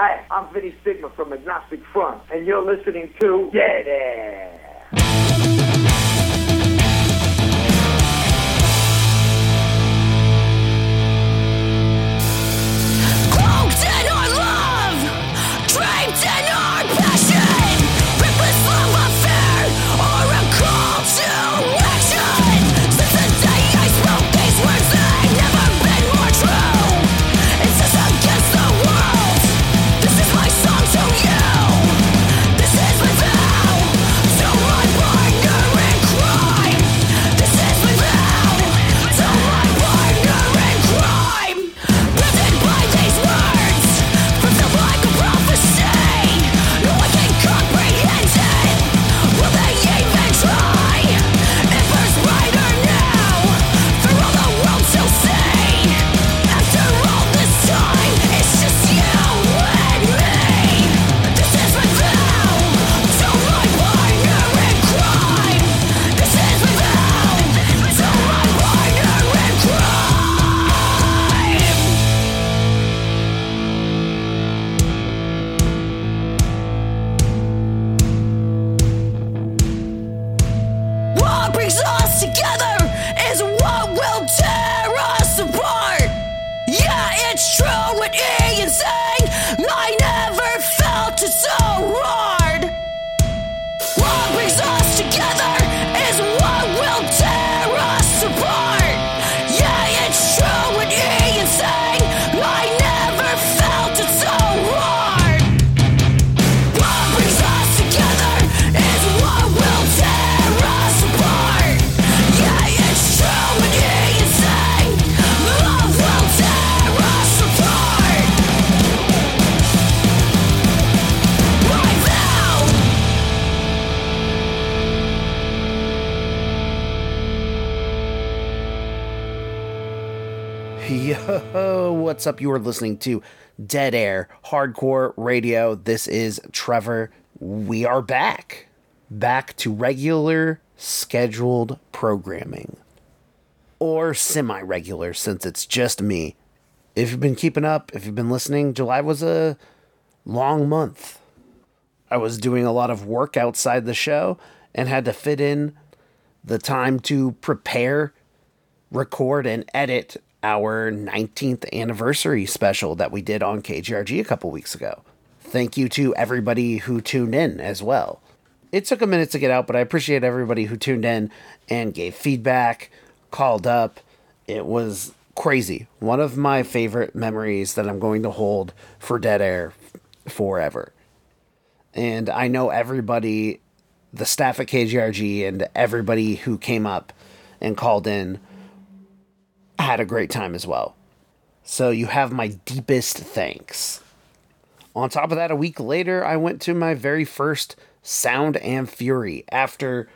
Hi, I'm Vinny Stigma from Agnostic Front, and you're listening to Dead Air. Yo, what's up? You are listening to Dead Air Hardcore Radio. This is Trevor. We are back. Back to regular scheduled programming. Or semi regular, since it's just me. If you've been keeping up, if you've been listening, July was a long month. I was doing a lot of work outside the show and had to fit in the time to prepare record and edit our 19th anniversary special that we did on KGRG a couple weeks ago. Thank you to everybody who tuned in as well. It took a minute to get out, but I appreciate everybody who tuned in and gave feedback, called up. It was crazy. One of my favorite memories that I'm going to hold for Dead Air forever. And I know everybody, the staff at KGRG, and everybody who came up and called in had a great time as well. So you have my deepest thanks. On top of that, a week later, I went to my very first Sound and Fury after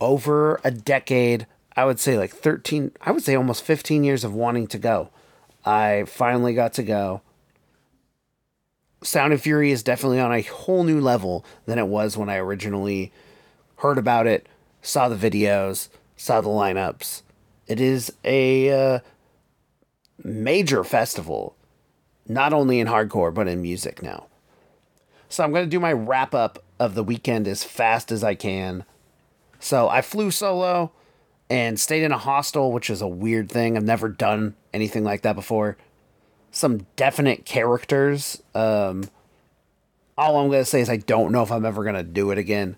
over a decade. I would say like 13, I would say almost 15 years of wanting to go. I finally got to go. Sound and Fury is definitely on a whole new level than it was when I originally heard about it, saw the videos, saw the lineups. It is a uh, major festival, not only in hardcore, but in music now. So I'm going to do my wrap up of the weekend as fast as I can. So I flew solo and stayed in a hostel, which is a weird thing. I've never done anything like that before. Some definite characters. Um, all I'm going to say is I don't know if I'm ever going to do it again.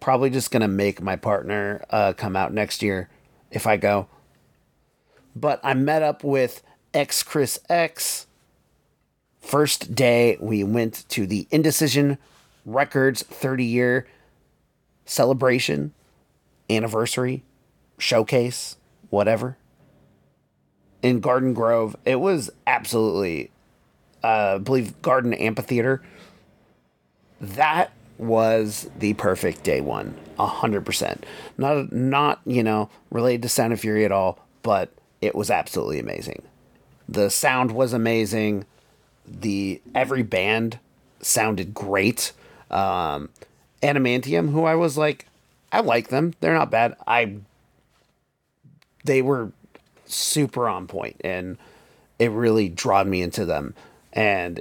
Probably just going to make my partner uh, come out next year if I go. But I met up with X Chris X. First day, we went to the Indecision Records 30 year celebration, anniversary, showcase, whatever. In Garden Grove. It was absolutely, uh, I believe, Garden Amphitheater. That was the perfect day one, a hundred percent. Not not you know related to Sound of Fury at all, but it was absolutely amazing. The sound was amazing. The every band sounded great. Um, Adamantium, who I was like, I like them. They're not bad. I they were super on point, and it really drawed me into them. And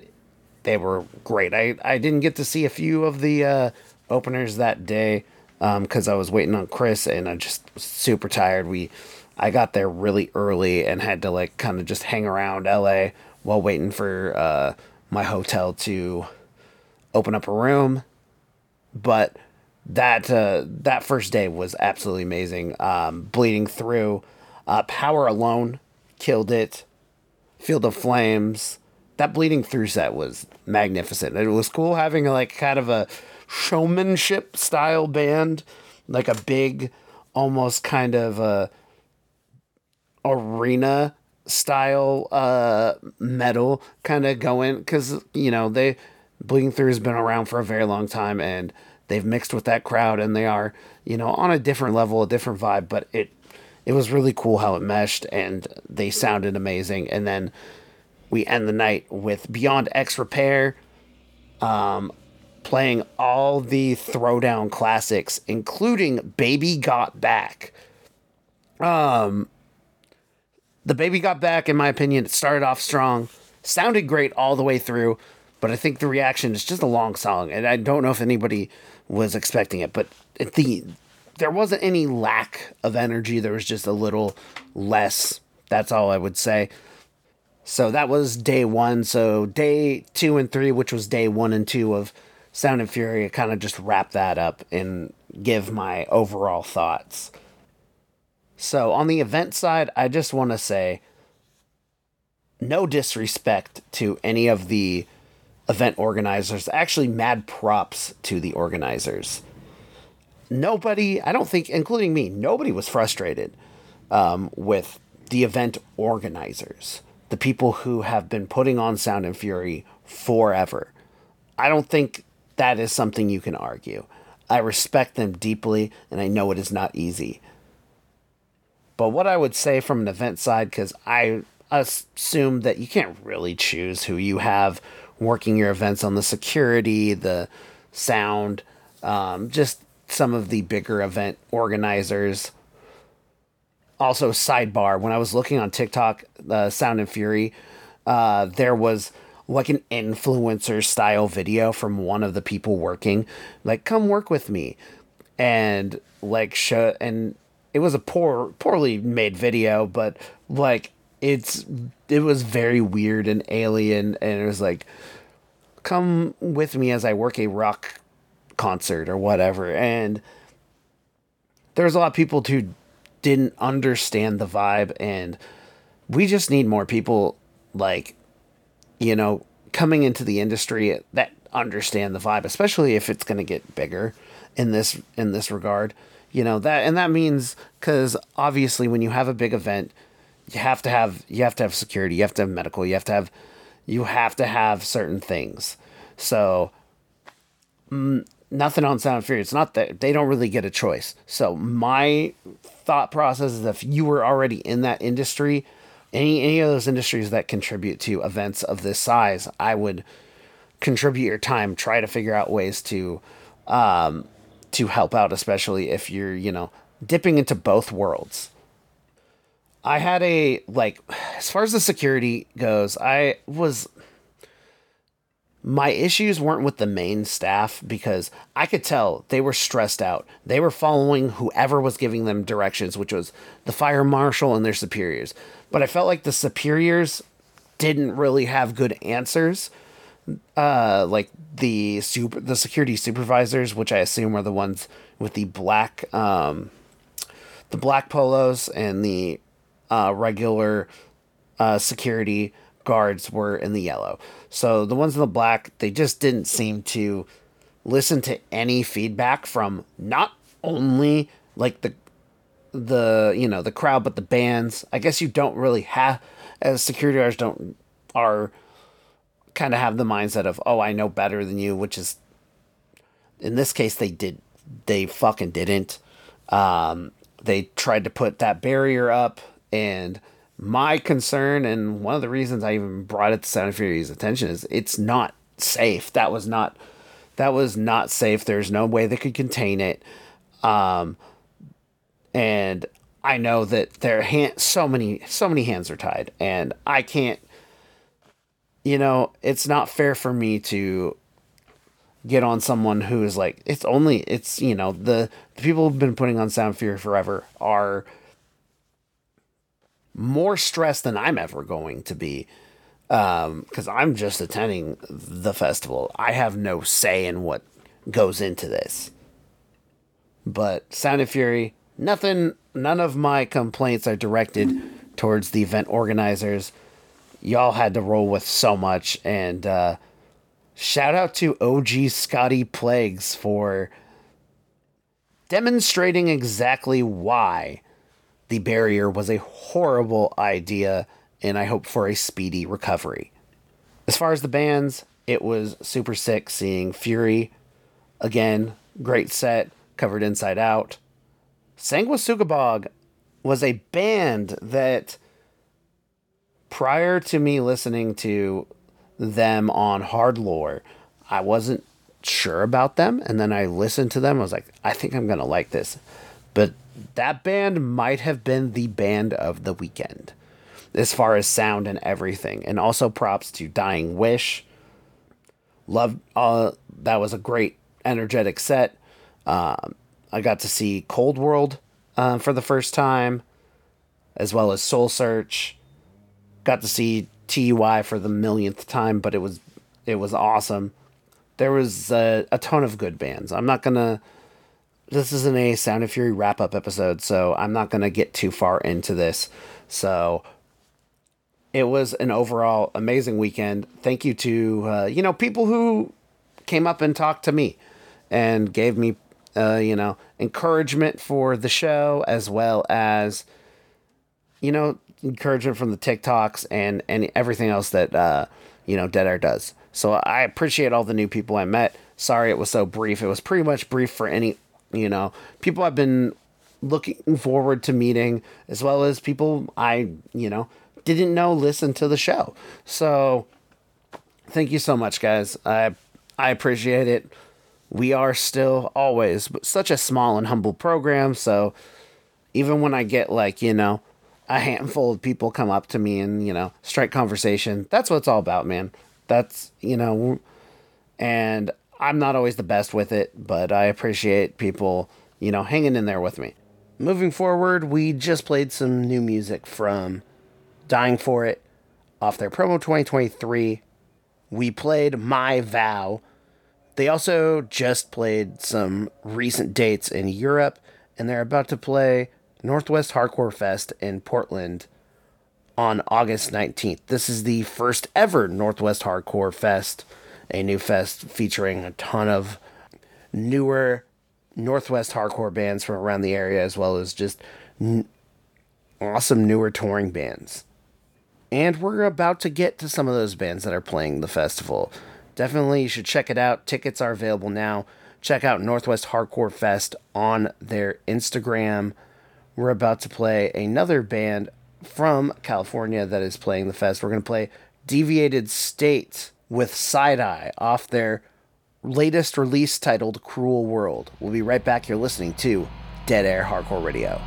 they were great. I I didn't get to see a few of the uh, openers that day because I was waiting on Chris and I just was super tired. We I got there really early and had to like kind of just hang around LA while waiting for uh, my hotel to open up a room. But that uh, that first day was absolutely amazing. Um, bleeding through, uh, Power Alone killed it. Field of Flames, that bleeding through set was magnificent. It was cool having like kind of a showmanship style band, like a big, almost kind of a arena style uh metal kind of going because you know they bleeding through has been around for a very long time and they've mixed with that crowd and they are you know on a different level a different vibe but it it was really cool how it meshed and they sounded amazing and then we end the night with beyond x repair um playing all the throwdown classics including baby got back. Um the baby got back in my opinion it started off strong sounded great all the way through but i think the reaction is just a long song and i don't know if anybody was expecting it but the there wasn't any lack of energy there was just a little less that's all i would say so that was day one so day two and three which was day one and two of sound and fury kind of just wrap that up and give my overall thoughts so on the event side, I just want to say no disrespect to any of the event organizers. Actually, mad props to the organizers. Nobody, I don't think, including me, nobody was frustrated um, with the event organizers, the people who have been putting on Sound and Fury forever. I don't think that is something you can argue. I respect them deeply, and I know it is not easy. But what I would say from an event side, because I assume that you can't really choose who you have working your events on the security, the sound, um, just some of the bigger event organizers. Also, sidebar, when I was looking on TikTok, uh, Sound and Fury, uh, there was like an influencer style video from one of the people working, like, come work with me. And like, show, and it was a poor poorly made video but like it's it was very weird and alien and it was like come with me as i work a rock concert or whatever and there's a lot of people who didn't understand the vibe and we just need more people like you know coming into the industry that understand the vibe especially if it's going to get bigger in this in this regard you know that and that means because obviously when you have a big event you have to have you have to have security you have to have medical you have to have you have to have certain things. So mm, nothing on sound fury it's not that they don't really get a choice. So my thought process is if you were already in that industry any any of those industries that contribute to events of this size i would contribute your time try to figure out ways to um to help out, especially if you're, you know, dipping into both worlds. I had a, like, as far as the security goes, I was. My issues weren't with the main staff because I could tell they were stressed out. They were following whoever was giving them directions, which was the fire marshal and their superiors. But I felt like the superiors didn't really have good answers uh like the super the security supervisors which i assume are the ones with the black um the black polos and the uh regular uh security guards were in the yellow. So the ones in the black they just didn't seem to listen to any feedback from not only like the the you know the crowd but the bands. I guess you don't really have as security guards don't are kind of have the mindset of oh i know better than you which is in this case they did they fucking didn't. Um they tried to put that barrier up and my concern and one of the reasons i even brought it to sound and fury's attention is it's not safe. That was not that was not safe. There's no way they could contain it. Um and i know that their hand so many so many hands are tied and i can't you know, it's not fair for me to get on someone who is like it's only it's you know the, the people who've been putting on Sound Fury forever are more stressed than I'm ever going to be because I'm just attending the festival. I have no say in what goes into this. But Sound of Fury, nothing, none of my complaints are directed towards the event organizers. Y'all had to roll with so much, and uh, shout out to OG Scotty Plagues for demonstrating exactly why the barrier was a horrible idea, and I hope for a speedy recovery. As far as the bands, it was super sick seeing Fury again, great set, covered inside out. Sanguisugabogg was a band that prior to me listening to them on Hard Lore, I wasn't sure about them. And then I listened to them. I was like, I think I'm going to like this. But that band might have been the band of the weekend as far as sound and everything. And also props to Dying Wish. Love, uh, that was a great, energetic set. Um, I got to see Cold World uh, for the first time, as well as Soul Search. Got to see TUI for the millionth time, but it was it was awesome. There was a, a ton of good bands. I'm not gonna. This isn't a Sound of Fury wrap up episode, so I'm not gonna get too far into this. So it was an overall amazing weekend. Thank you to uh, you know people who came up and talked to me and gave me uh, you know encouragement for the show as well as you know encouragement from the TikToks and and everything else that uh, you know Dead Air does. So I appreciate all the new people I met. Sorry it was so brief. It was pretty much brief for any you know people I've been looking forward to meeting as well as people I you know didn't know listen to the show. So thank you so much guys. I I appreciate it. We are still always such a small and humble program, so even when I get like, you know, a handful of people come up to me and, you know, strike conversation, that's what it's all about, man. That's, you know, and I'm not always the best with it, but I appreciate people, you know, hanging in there with me. Moving forward, we just played some new music from Dying for It off their promo 2023. We played My Vow. They also just played some recent dates in Europe, and they're about to play Northwest Hardcore Fest in Portland on August 19th. This is the first ever Northwest Hardcore Fest, a new fest featuring a ton of newer Northwest hardcore bands from around the area, as well as just n- awesome newer touring bands. And we're about to get to some of those bands that are playing the festival. Definitely, you should check it out. Tickets are available now. Check out Northwest Hardcore Fest on their Instagram. We're about to play another band from California that is playing the fest. We're going to play Deviated State with Side Eye off their latest release titled Cruel World. We'll be right back. You're listening to Dead Air Hardcore Radio.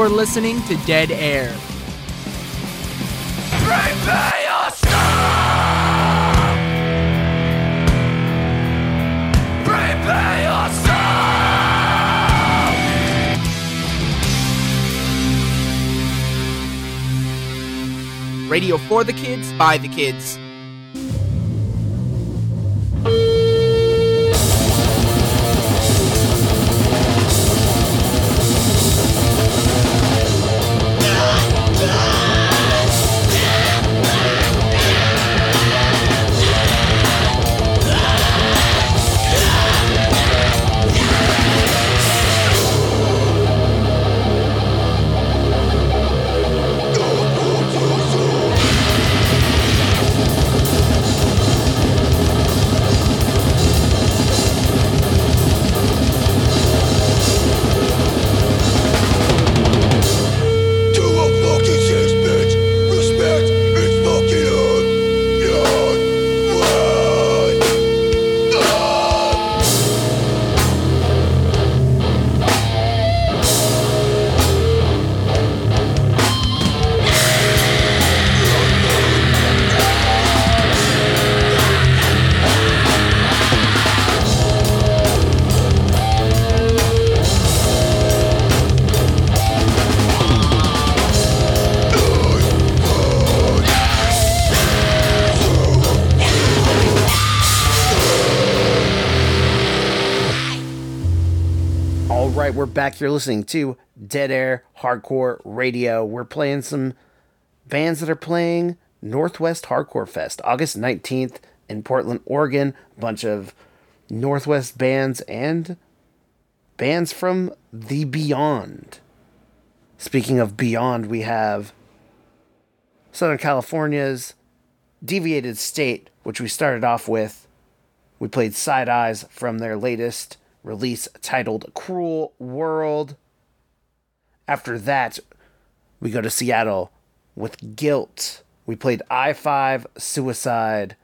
You're listening to Dead Air. Radio for the kids, by the kids. We're back. You're listening to Dead Air Hardcore Radio. We're playing some bands that are playing Northwest Hardcore Fest, August 19th in Portland, Oregon. A bunch of Northwest bands and bands from the beyond. Speaking of beyond, we have Southern California's Deviated State, which we started off with. We played Side Eyes from their latest release titled Cruel World. After that, we go to Seattle with Guilt. We played I 5 Suicide,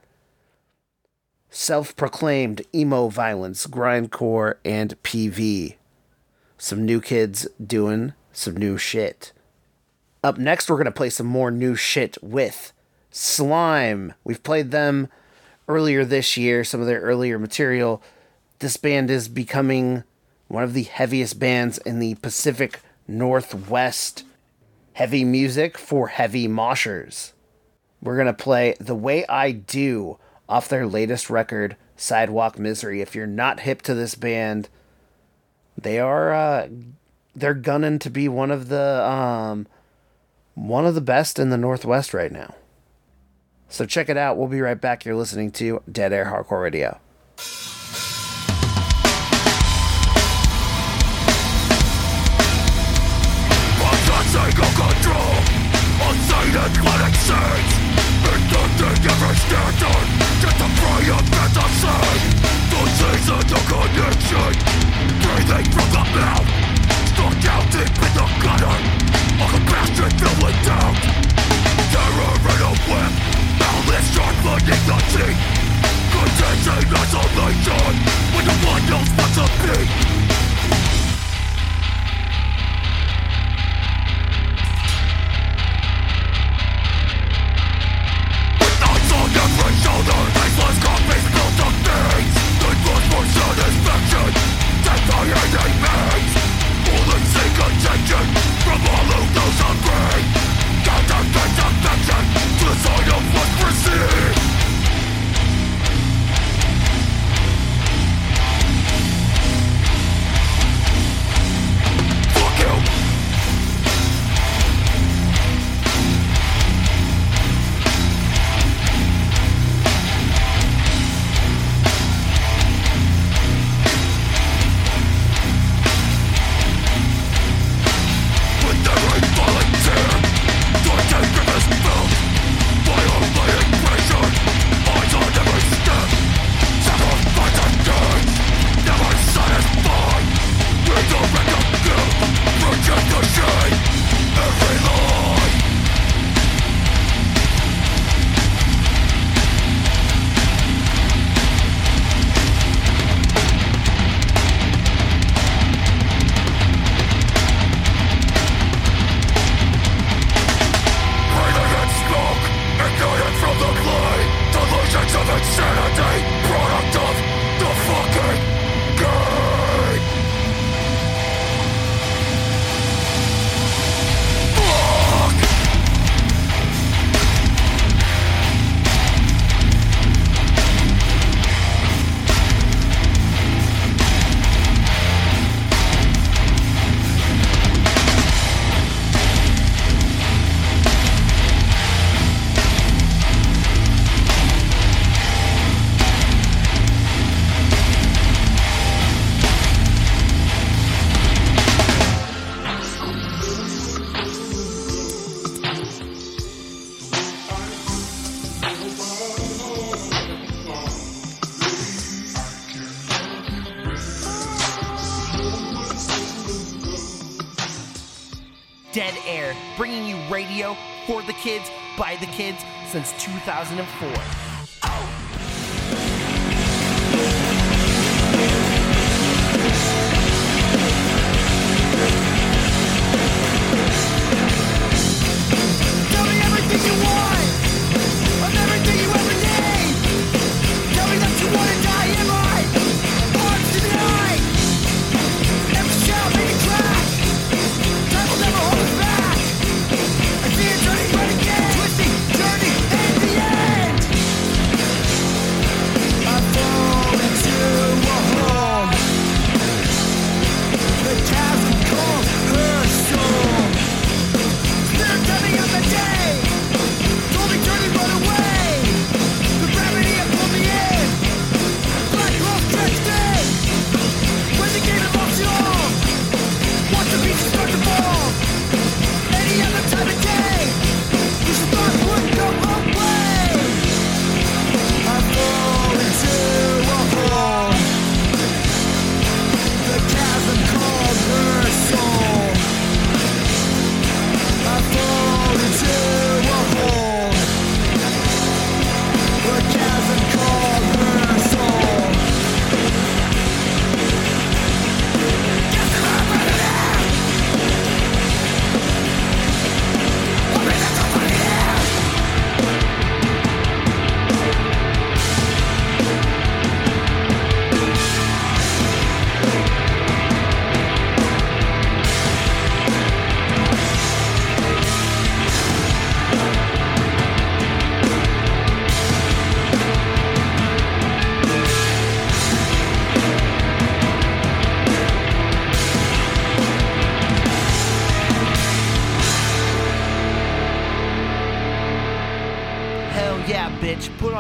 self proclaimed emo violence, grindcore, and PV. Some new kids doing some new shit. Up next, we're going to play some more new shit with Slime. We've played them earlier this year, some of their earlier material. This band is becoming one of the heaviest bands in the Pacific Northwest. Heavy music for heavy moshers. We're going to play The Way I Do off their latest record, Sidewalk Misery. If you're not hip to this band, they are uh, they're gunning to be one of the um, one of the best in the Northwest right now. So check it out. We'll be right back. You're listening to Dead Air Hardcore Radio. Fantasy The season of connection Breathing from the mouth Stuck down deep in the gutter a bastard feeling for the kids, by the kids, since 2004.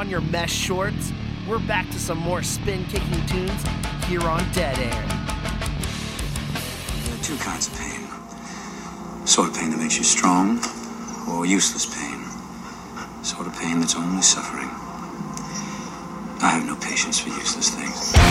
on your mesh shorts. We're back to some more spin kicking tunes here on Dead Air. There are two kinds of pain sort of pain that makes you strong, or useless pain. Sort of pain that's only suffering. I have no patience for useless things.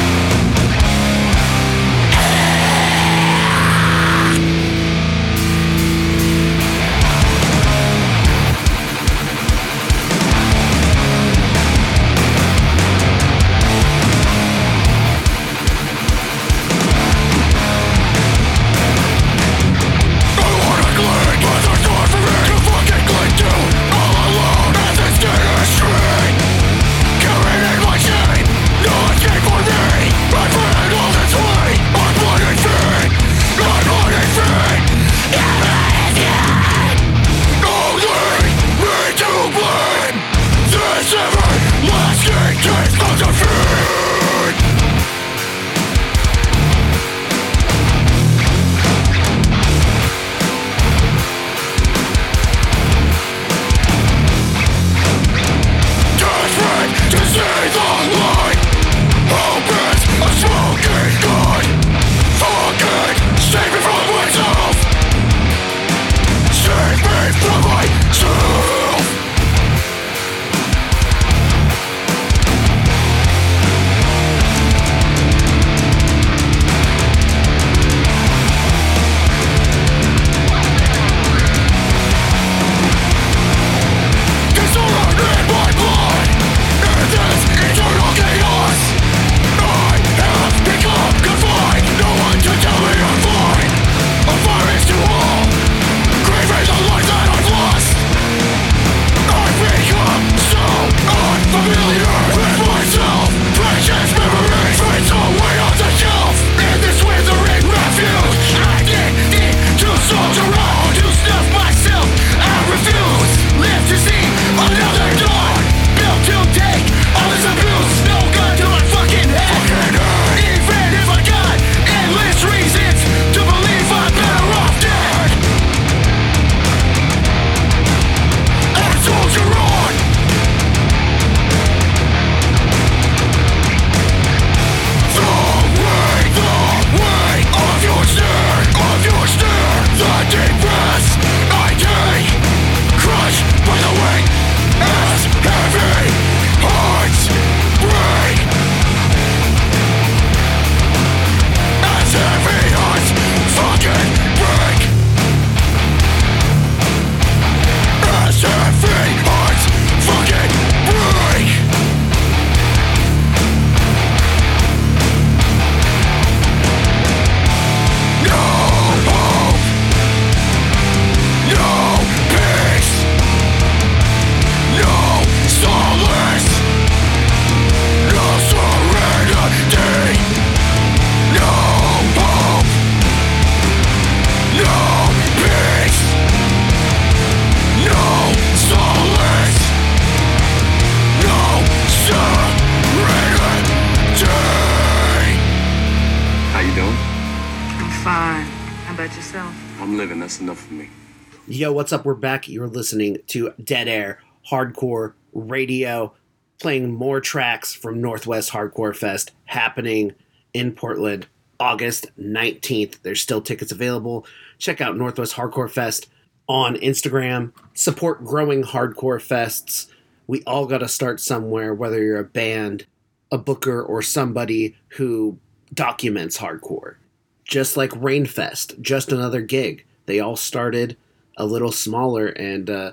What's up? We're back. You're listening to Dead Air Hardcore Radio, playing more tracks from Northwest Hardcore Fest happening in Portland, August 19th. There's still tickets available. Check out Northwest Hardcore Fest on Instagram. Support growing hardcore fests. We all got to start somewhere, whether you're a band, a booker, or somebody who documents hardcore. Just like Rainfest, just another gig. They all started a little smaller, and uh,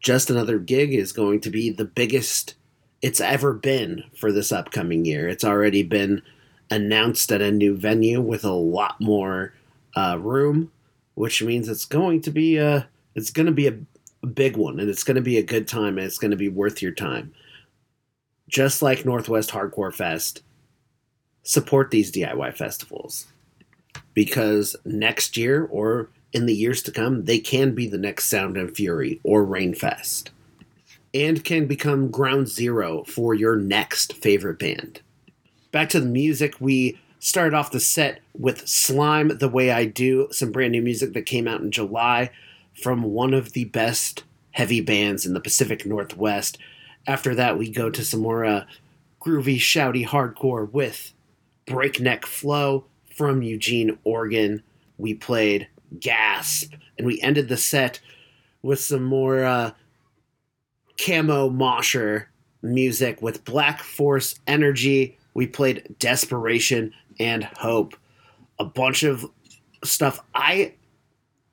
just another gig is going to be the biggest it's ever been for this upcoming year. It's already been announced at a new venue with a lot more uh, room, which means it's going to be a it's going to be a, a big one, and it's going to be a good time, and it's going to be worth your time. Just like Northwest Hardcore Fest, support these DIY festivals because next year or in the years to come, they can be the next Sound and Fury or Rainfest and can become ground zero for your next favorite band. Back to the music, we started off the set with Slime the Way I Do, some brand new music that came out in July from one of the best heavy bands in the Pacific Northwest. After that, we go to some more uh, groovy, shouty hardcore with Breakneck Flow from Eugene, Oregon. We played Gasp, and we ended the set with some more uh, camo mosher music with Black Force Energy. We played Desperation and Hope. A bunch of stuff I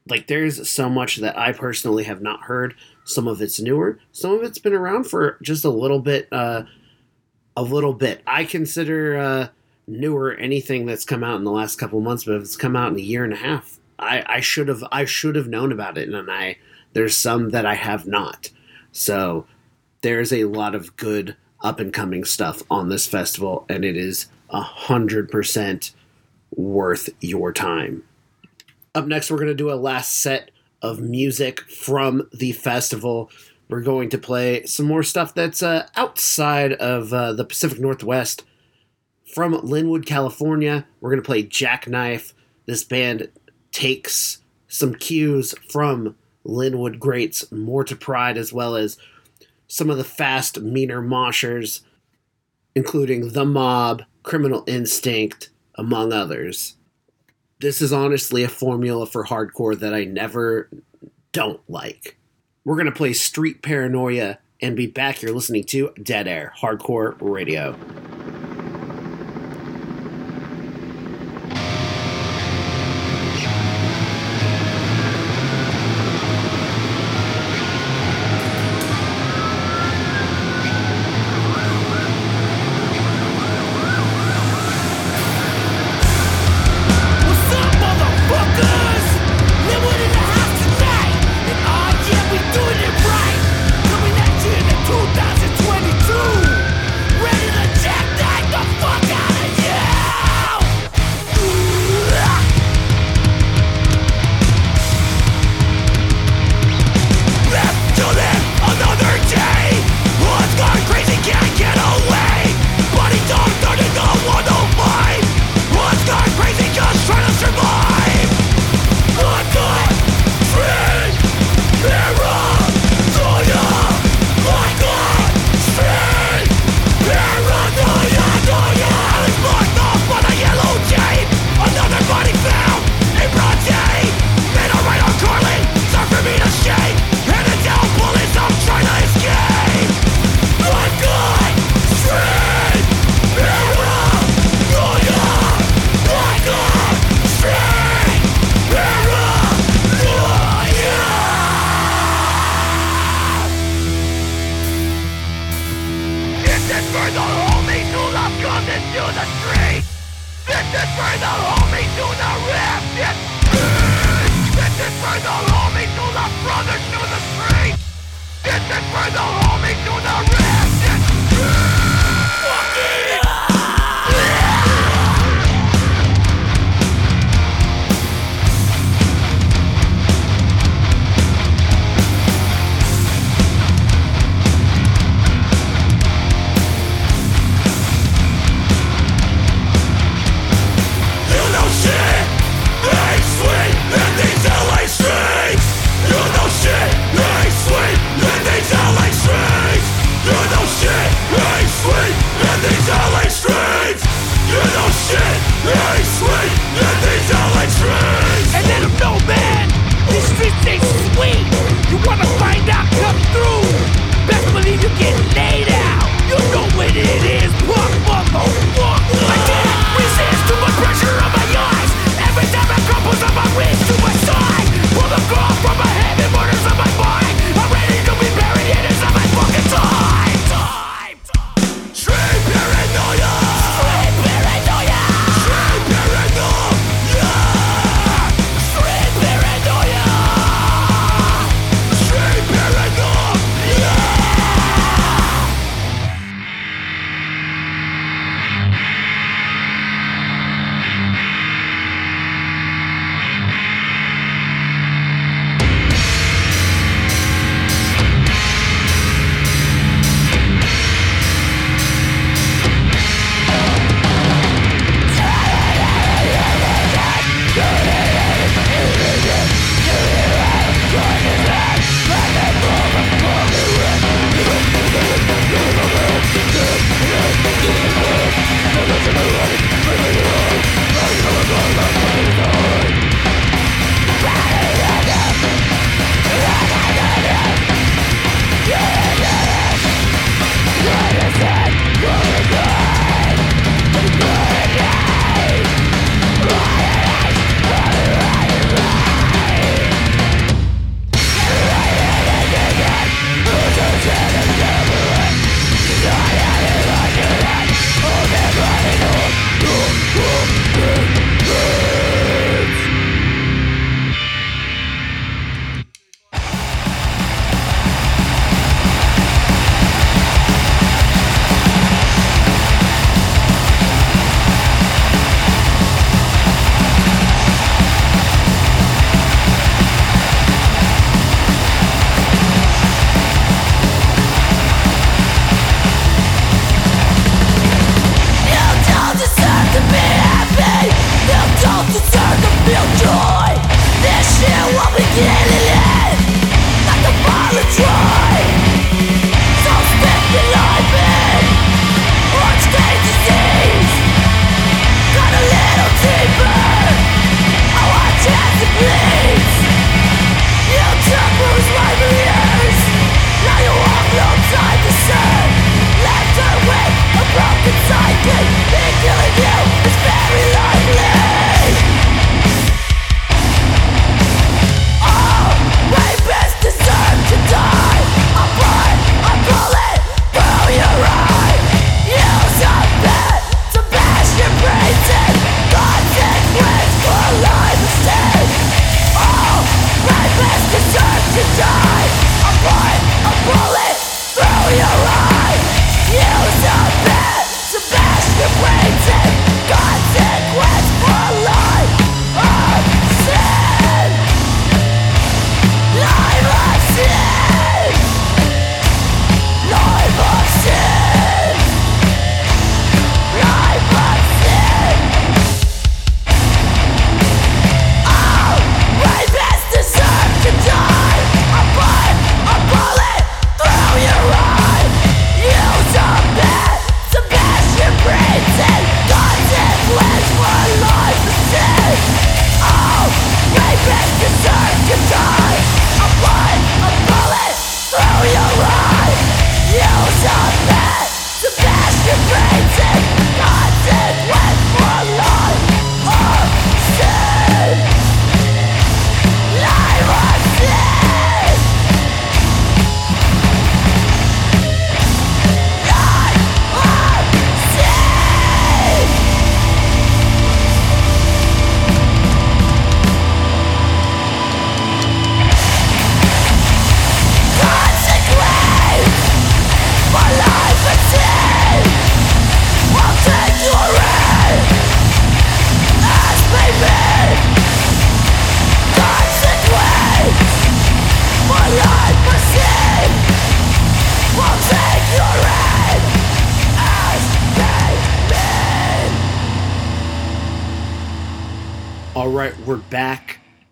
like there's so much that I personally have not heard. Some of it's newer, some of it's been around for just a little bit uh a little bit. I consider uh newer anything that's come out in the last couple months, but if it's come out in a year and a half, I, I should have I should have known about it and I there's some that I have not. So there's a lot of good up and coming stuff on this festival, and it is a hundred percent worth your time. Up next, we're going to do a last set of music from the festival. We're going to play some more stuff that's uh, outside of uh, the Pacific Northwest. From Lynwood, California, we're going to play Jackknife. This band takes some cues from Lynwood greats More to Pride, as well as some of the fast, meaner moshers, including The Mob, Criminal Instinct, among others. This is honestly a formula for hardcore that I never don't like. We're going to play Street Paranoia and be back here listening to Dead Air Hardcore Radio.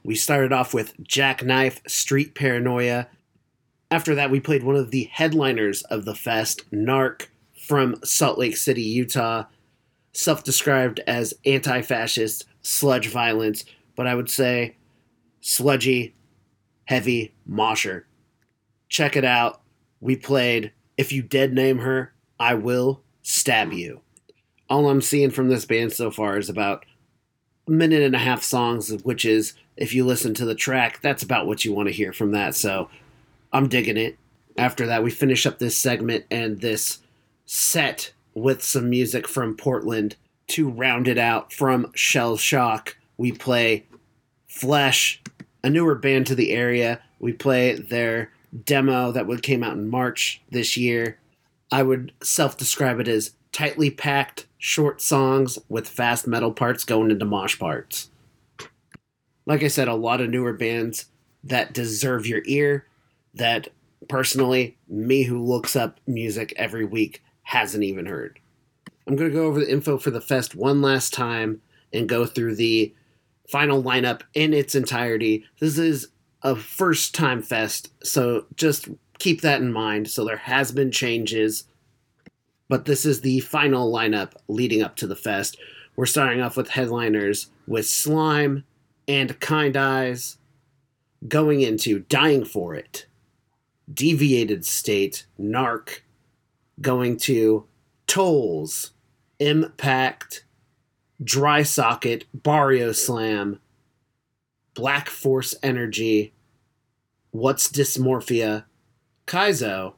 We started off with Jackknife Street Paranoia. After that, we played one of the headliners of the fest, Narc from Salt Lake City, Utah, self described as anti fascist sludge violence, but I would say sludgy, heavy mosher. Check it out. We played If You Dead Name Her, I Will Stab You. All I'm seeing from this band so far is about a minute and a half songs, which is, if you listen to the track, that's about what you want to hear from that. So I'm digging it. After that, we finish up this segment and this set with some music from Portland to round it out from Shell Shock. We play Flesh, a newer band to the area. We play their demo that would came out in March this year. I would self-describe it as tightly packed short songs with fast metal parts going into mosh parts. Like I said, a lot of newer bands that deserve your ear that personally, me who looks up music every week hasn't even heard. I'm going to go over the info for the fest one last time and go through the final lineup in its entirety. This is a first time fest, so just keep that in mind. So there has been changes, but this is the final lineup leading up to the fest. We're starting off with headliners with Slime and Kind Eyes, going into Dying for It, Deviated State, Narc, going to Tolls, Impact, Dry Socket, Barrio Slam, Black Force Energy, What's Dysmorphia, Kaizo,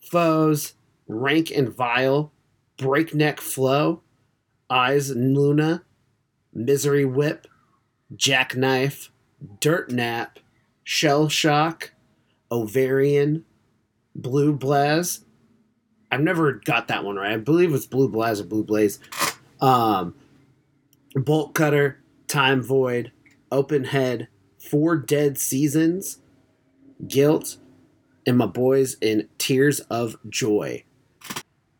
Foes, Rank and Vile, Breakneck Flow, Eyes Luna, Misery Whip, Jackknife, Dirt Nap, Shell Shock, Ovarian, Blue Blaze. I've never got that one right. I believe it's Blue Blaze or Blue Blaze. Um, Bolt Cutter, Time Void, Open Head, Four Dead Seasons, Guilt, and my boys in Tears of Joy.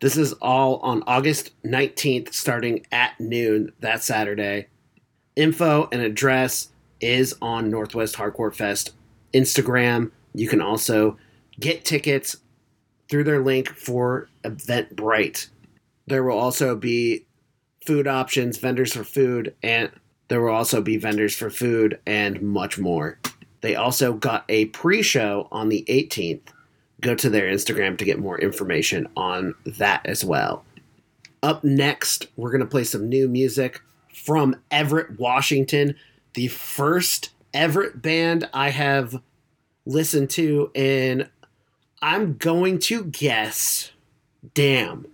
This is all on August 19th, starting at noon that Saturday. Info and address is on Northwest Hardcore Fest Instagram. You can also get tickets through their link for Eventbrite. There will also be food options, vendors for food, and there will also be vendors for food and much more. They also got a pre show on the 18th. Go to their Instagram to get more information on that as well. Up next, we're going to play some new music from Everett, Washington, the first Everett band I have listened to in, I'm going to guess, damn,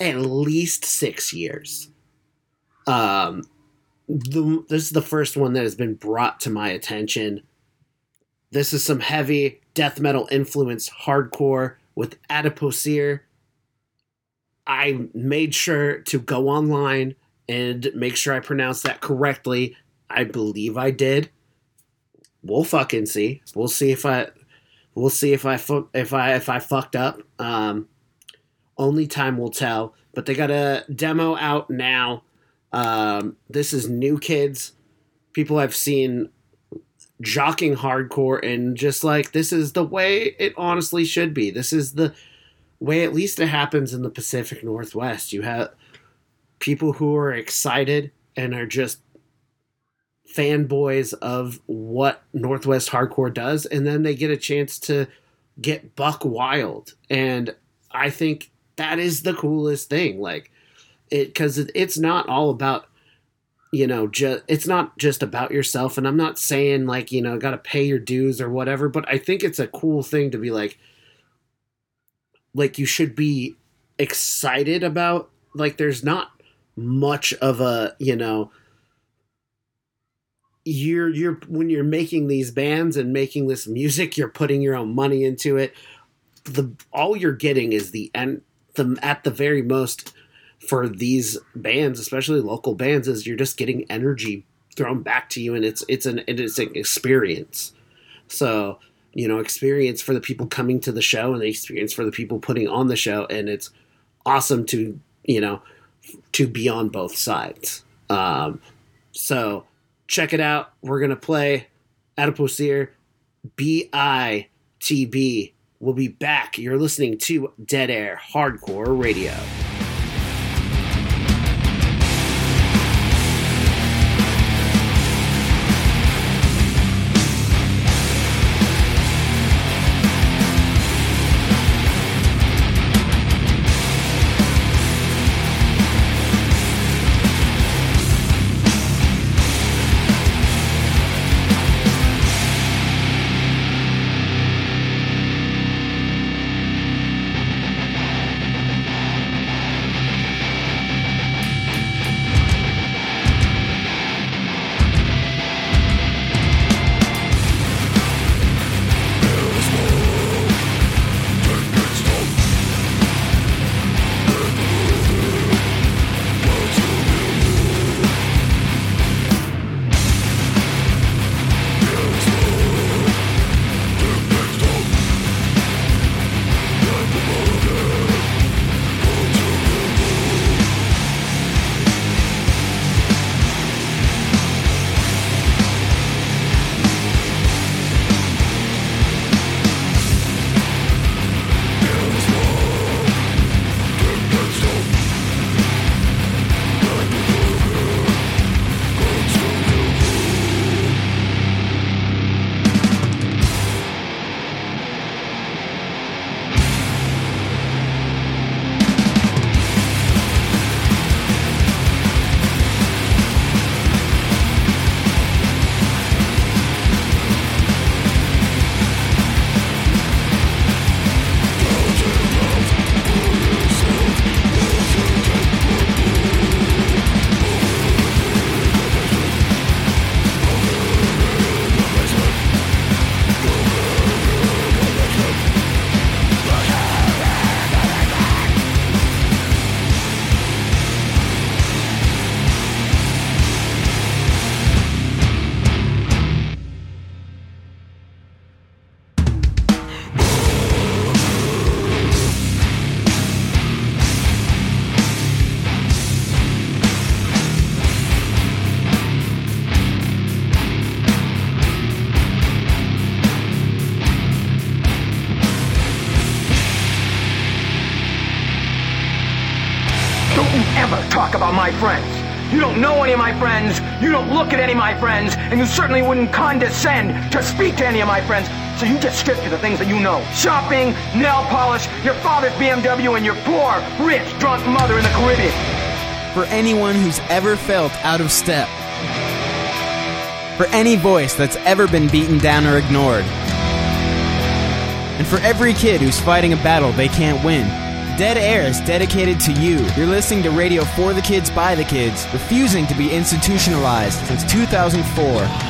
at least six years. Um, the, this is the first one that has been brought to my attention. This is some heavy death metal influence hardcore with Adipocere. I made sure to go online and make sure I pronounce that correctly. I believe I did. We'll fucking see. We'll see if I we'll see if I fu- if I if I fucked up. Um only time will tell. But they got a demo out now. Um, this is new kids, people I've seen jocking hardcore, and just like this is the way it honestly should be. This is the way at least it happens in the Pacific Northwest. You have people who are excited and are just fanboys of what Northwest hardcore does, and then they get a chance to get buck wild. And I think that is the coolest thing. Like it because it's not all about you know just it's not just about yourself and i'm not saying like you know got to pay your dues or whatever but i think it's a cool thing to be like like you should be excited about like there's not much of a you know you're you're when you're making these bands and making this music you're putting your own money into it. The all you're getting is the end the at the very most for these bands especially local bands is you're just getting energy thrown back to you and it's it's an it's an experience. So you know experience for the people coming to the show and the experience for the people putting on the show and it's awesome to you know to be on both sides um So check it out. We're gonna play Adipocere B I T B. We'll be back. You're listening to Dead Air Hardcore Radio. My friends. You don't know any of my friends, you don't look at any of my friends, and you certainly wouldn't condescend to speak to any of my friends. So you just stick to the things that you know. Shopping, nail polish, your father's BMW, and your poor, rich, drunk mother in the Caribbean. For anyone who's ever felt out of step. For any voice that's ever been beaten down or ignored. And for every kid who's fighting a battle they can't win. Dead Air is dedicated to you. You're listening to radio for the kids by the kids, refusing to be institutionalized since 2004.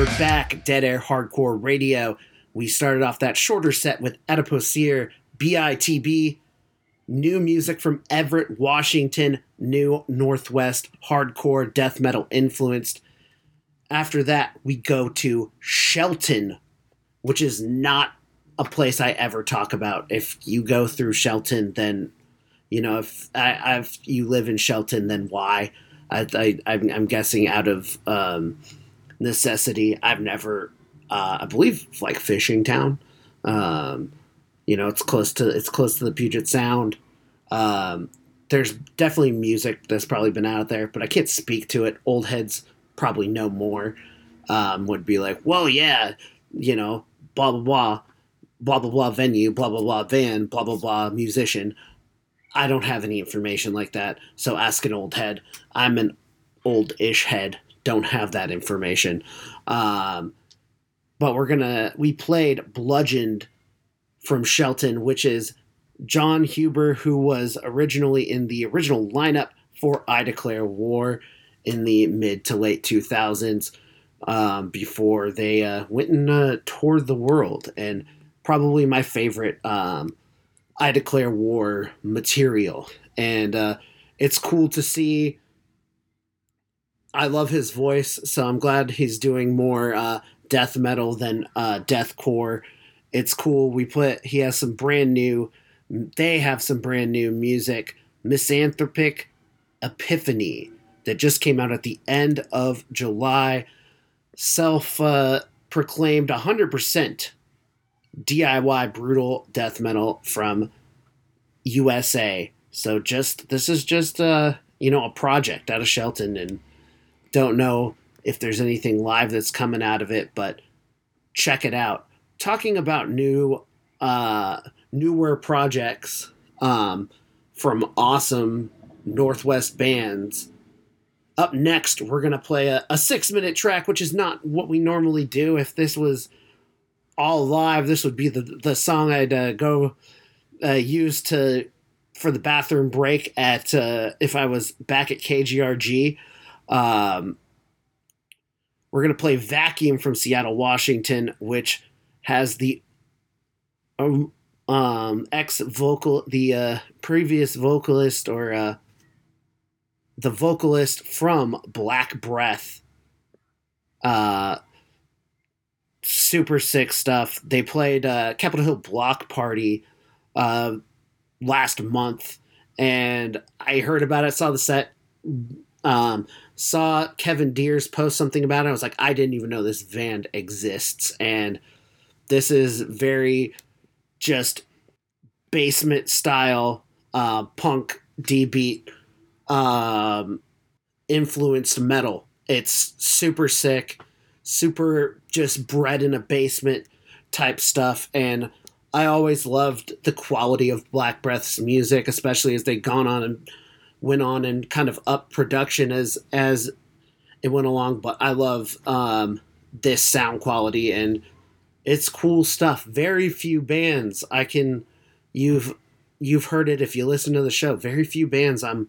We're back. Dead Air Hardcore Radio. We started off that shorter set with Adipocere, BITB, new music from Everett, Washington, new Northwest hardcore death metal influenced. After that, we go to Shelton, which is not a place I ever talk about. If you go through Shelton, then you know if I, I've you live in Shelton, then why? I, I I'm, I'm guessing out of um, necessity. I've never, uh, I believe, like fishing town. Um, you know, it's close to it's close to the Puget Sound. Um, there's definitely music that's probably been out there, but I can't speak to it. Old heads probably know more. Um, would be like, well, yeah, you know, blah blah blah, blah blah blah venue, blah blah blah van, blah blah blah musician. I don't have any information like that, so ask an old head. I'm an old-ish head, don't have that information. Um, but we're gonna we played Bludgeoned from Shelton, which is John Huber, who was originally in the original lineup for I Declare War in the mid to late 2000s um, before they uh, went and uh, toured the world. And probably my favorite um, I Declare War material. And uh, it's cool to see. I love his voice, so I'm glad he's doing more uh, death metal than uh, deathcore. It's cool. We put he has some brand new. They have some brand new music. Misanthropic Epiphany that just came out at the end of July. Self uh, proclaimed 100% DIY brutal death metal from USA. So just this is just uh you know a project out of Shelton and don't know if there's anything live that's coming out of it, but check it out. Talking about new uh newer projects um from awesome Northwest bands. Up next, we're gonna play a, a six minute track, which is not what we normally do. If this was all live, this would be the the song I'd uh, go uh, use to for the bathroom break at uh, if I was back at KGRG. Um, we're gonna play "Vacuum" from Seattle, Washington, which has the um, um ex vocal, the uh, previous vocalist or uh, the vocalist from Black Breath. Uh, super sick stuff. They played uh, Capitol Hill Block Party uh, last month, and I heard about it, saw the set, um, saw Kevin Deers post something about it. I was like, I didn't even know this band exists, and this is very just basement style uh, punk D beat um, influenced metal. It's super sick, super just bred in a basement type stuff, and I always loved the quality of Black Breath's music, especially as they've gone on and went on and kind of up production as as it went along. But I love um, this sound quality and it's cool stuff. Very few bands I can you've you've heard it if you listen to the show. Very few bands I'm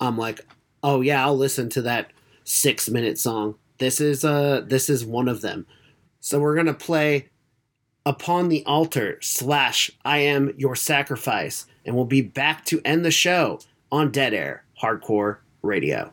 I'm like, oh yeah, I'll listen to that six minute song. This is uh this is one of them. So we're gonna play Upon the Altar slash I Am Your Sacrifice, and we'll be back to end the show on Dead Air Hardcore Radio.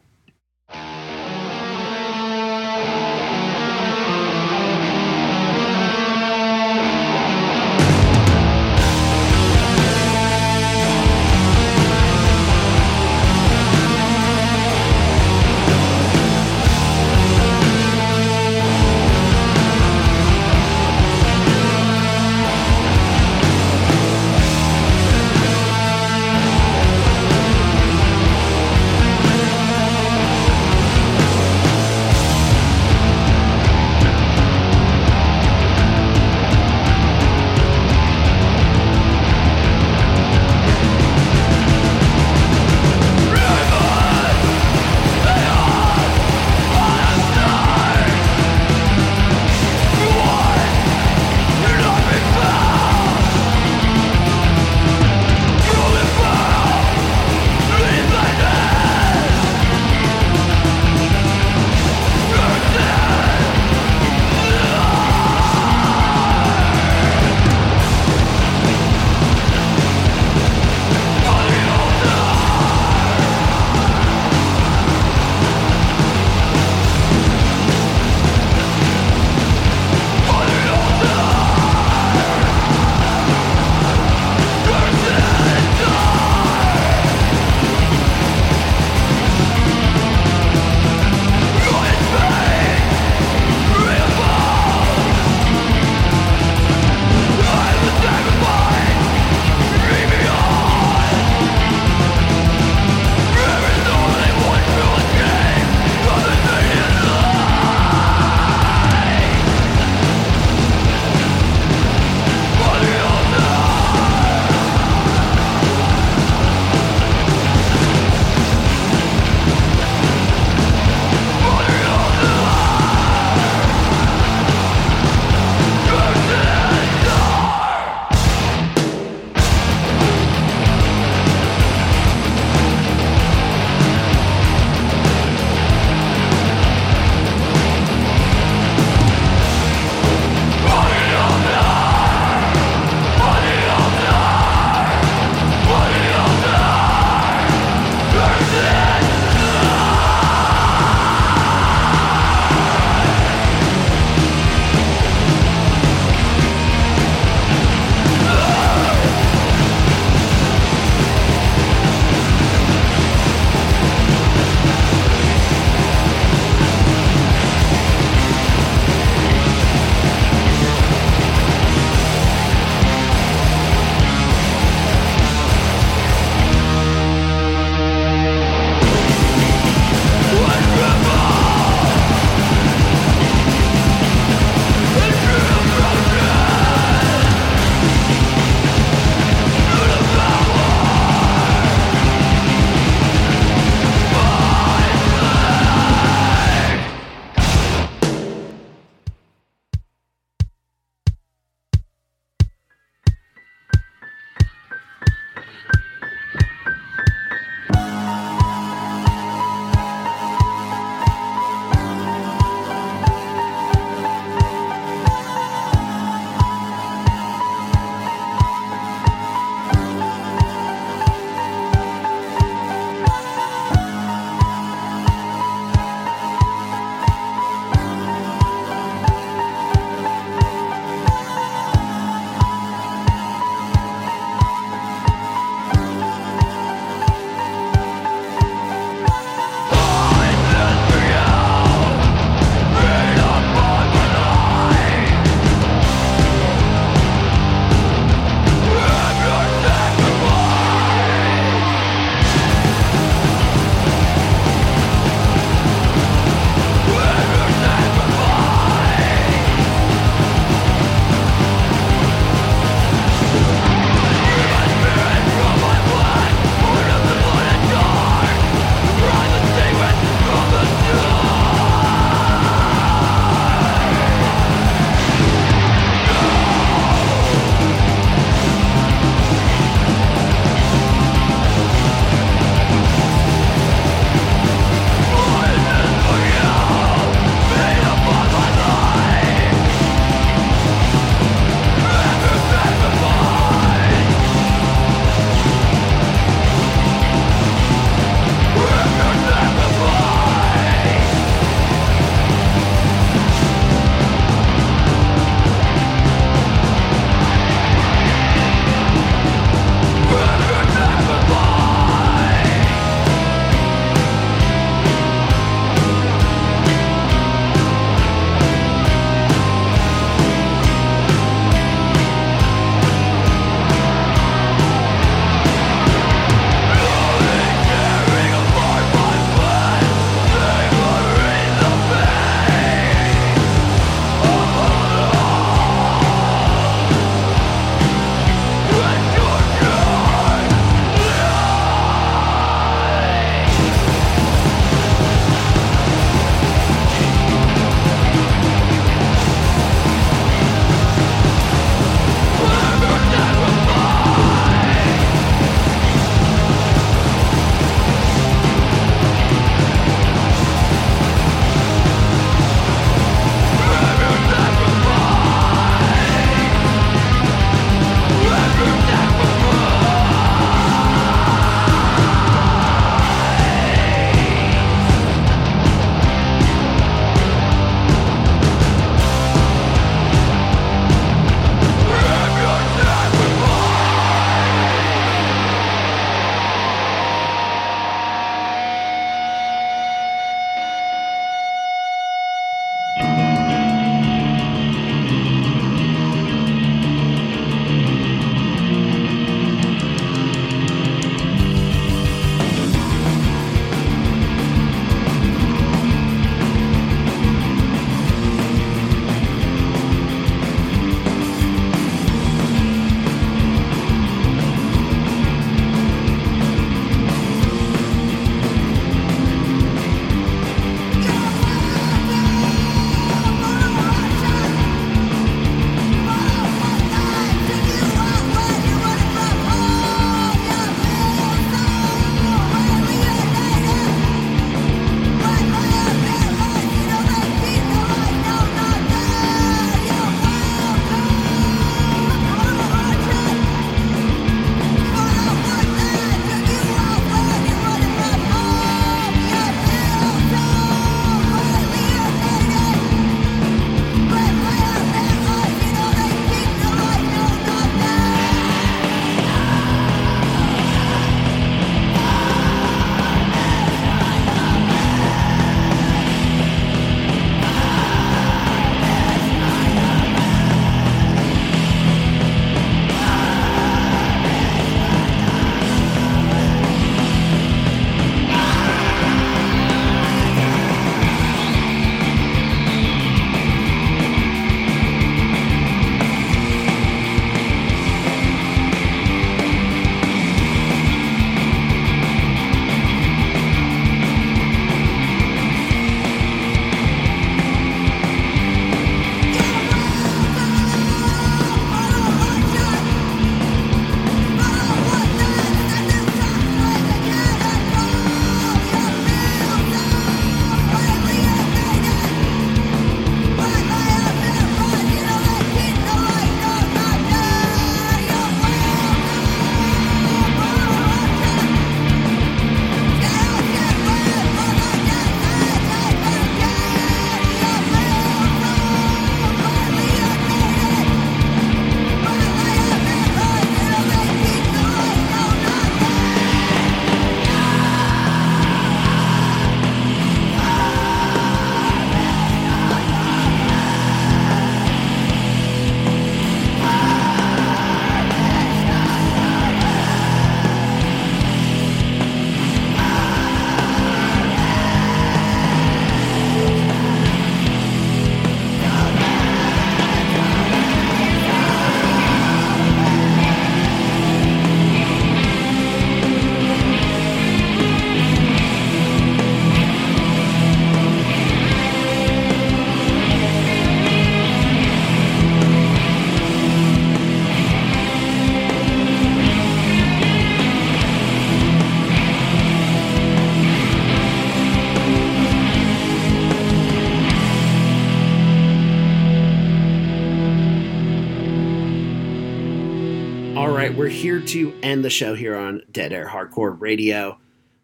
Here to end the show here on Dead Air Hardcore Radio.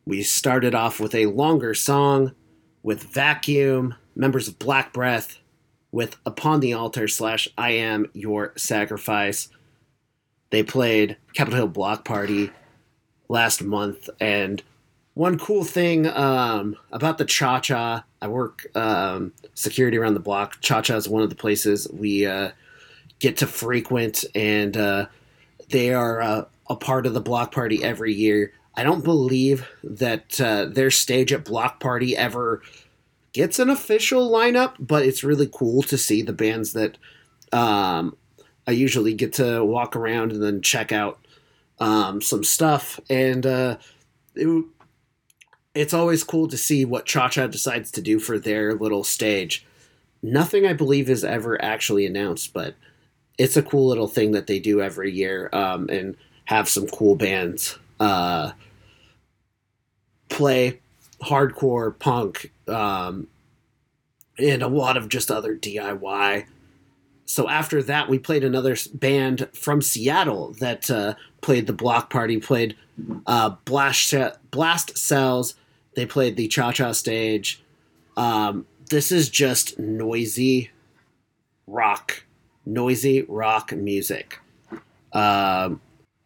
We started off with a longer song with Vacuum, members of Black Breath, with Upon the Altar slash I Am Your Sacrifice. They played Capitol Hill Block Party last month, and one cool thing um, about the Cha Cha, I work um, security around the block. Cha Cha is one of the places we uh, get to frequent, and uh, they are uh, a part of the block party every year. I don't believe that uh, their stage at block party ever gets an official lineup, but it's really cool to see the bands that um, I usually get to walk around and then check out um, some stuff. And uh, it, it's always cool to see what Cha Cha decides to do for their little stage. Nothing I believe is ever actually announced, but it's a cool little thing that they do every year um, and have some cool bands uh, play hardcore punk um, and a lot of just other DIY. So after that, we played another band from Seattle that uh, played the Block Party, played uh, Blast Blast Cells. They played the Cha Cha stage. Um, this is just noisy rock, noisy rock music. Um,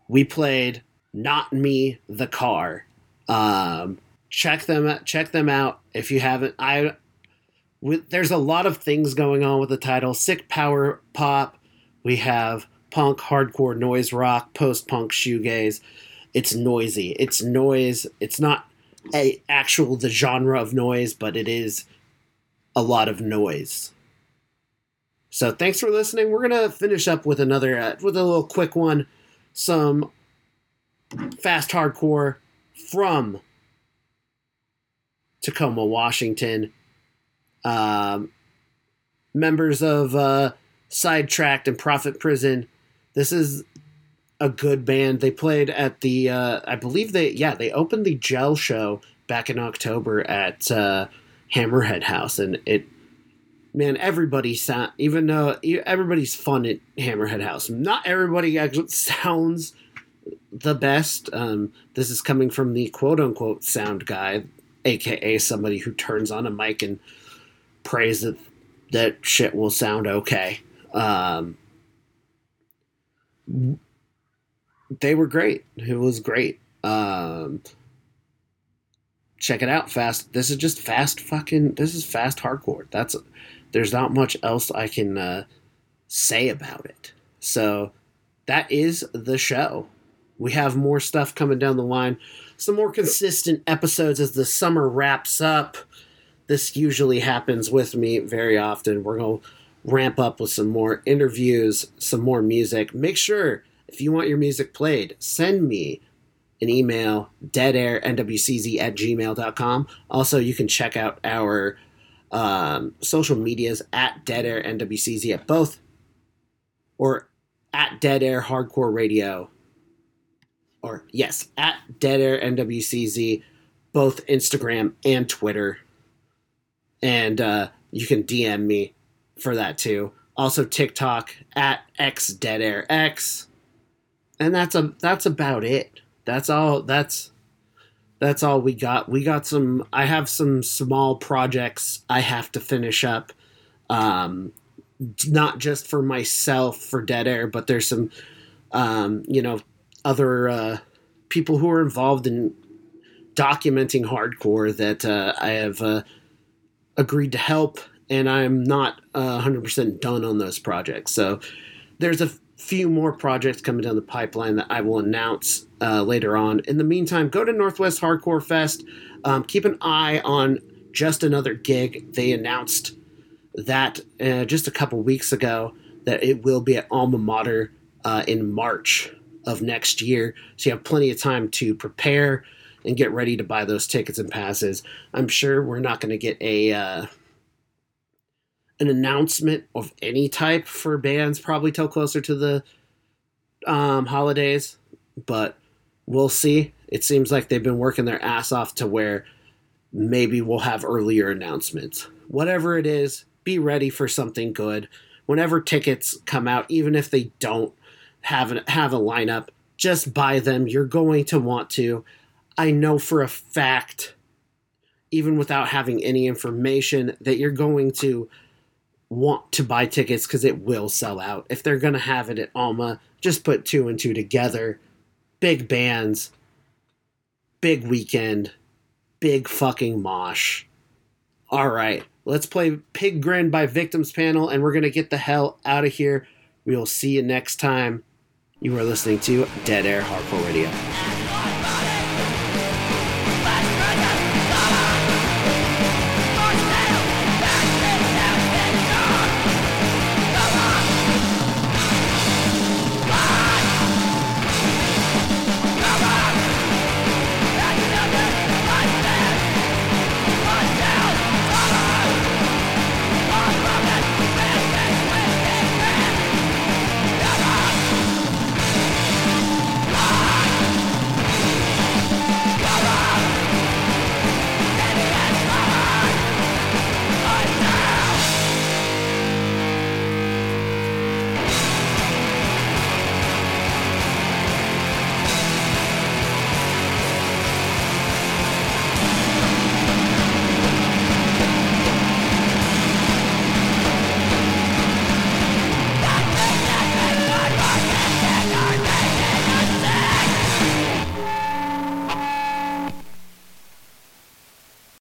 we played "Not Me, the Car." Um, check them check them out if you haven't. I there's a lot of things going on with the title. Sick power pop. We have punk, hardcore, noise rock, post punk, shoegaze. It's noisy. It's noise. It's not a actual the genre of noise, but it is a lot of noise. So thanks for listening. We're gonna finish up with another uh, with a little quick one, some fast hardcore from Tacoma, Washington. Um, members of uh, Sidetracked and Profit Prison. This is a good band. They played at the, uh, I believe they, yeah, they opened the Gel show back in October at uh, Hammerhead House, and it, man, everybody sound, even though everybody's fun at Hammerhead House, not everybody actually sounds the best. Um, this is coming from the quote unquote sound guy, aka somebody who turns on a mic and prays that that shit will sound okay. Um, they were great. It was great. Um, check it out, fast. This is just fast fucking. This is fast hardcore. That's there's not much else I can uh, say about it. So that is the show. We have more stuff coming down the line. Some more consistent episodes as the summer wraps up. This usually happens with me very often. We're going to ramp up with some more interviews, some more music. Make sure if you want your music played, send me an email, deadairnwcz at gmail.com. Also, you can check out our um, social medias at Dead Air NWCZ at both or at Dead Air Hardcore Radio or yes, at Dead Air NWCZ, both Instagram and Twitter. And uh, you can DM me for that too. Also TikTok at X Dead Air X. And that's a that's about it. That's all that's that's all we got. We got some I have some small projects I have to finish up. Um not just for myself for Dead Air, but there's some um, you know, other uh, people who are involved in documenting hardcore that uh, I have uh, agreed to help, and I'm not uh, 100% done on those projects. So there's a few more projects coming down the pipeline that I will announce uh, later on. In the meantime, go to Northwest Hardcore Fest. Um, keep an eye on just another gig. They announced that uh, just a couple weeks ago that it will be at Alma Mater uh, in March of next year. So you have plenty of time to prepare and get ready to buy those tickets and passes. I'm sure we're not going to get a uh, an announcement of any type for bands probably till closer to the um, holidays, but we'll see. It seems like they've been working their ass off to where maybe we'll have earlier announcements. Whatever it is, be ready for something good. Whenever tickets come out, even if they don't have an, have a lineup. Just buy them. You're going to want to. I know for a fact, even without having any information, that you're going to want to buy tickets because it will sell out. If they're going to have it at Alma, just put two and two together. Big bands, big weekend, big fucking mosh. All right, let's play Pig Grill by Victims Panel, and we're going to get the hell out of here. We will see you next time. You are listening to Dead Air Hardcore Radio.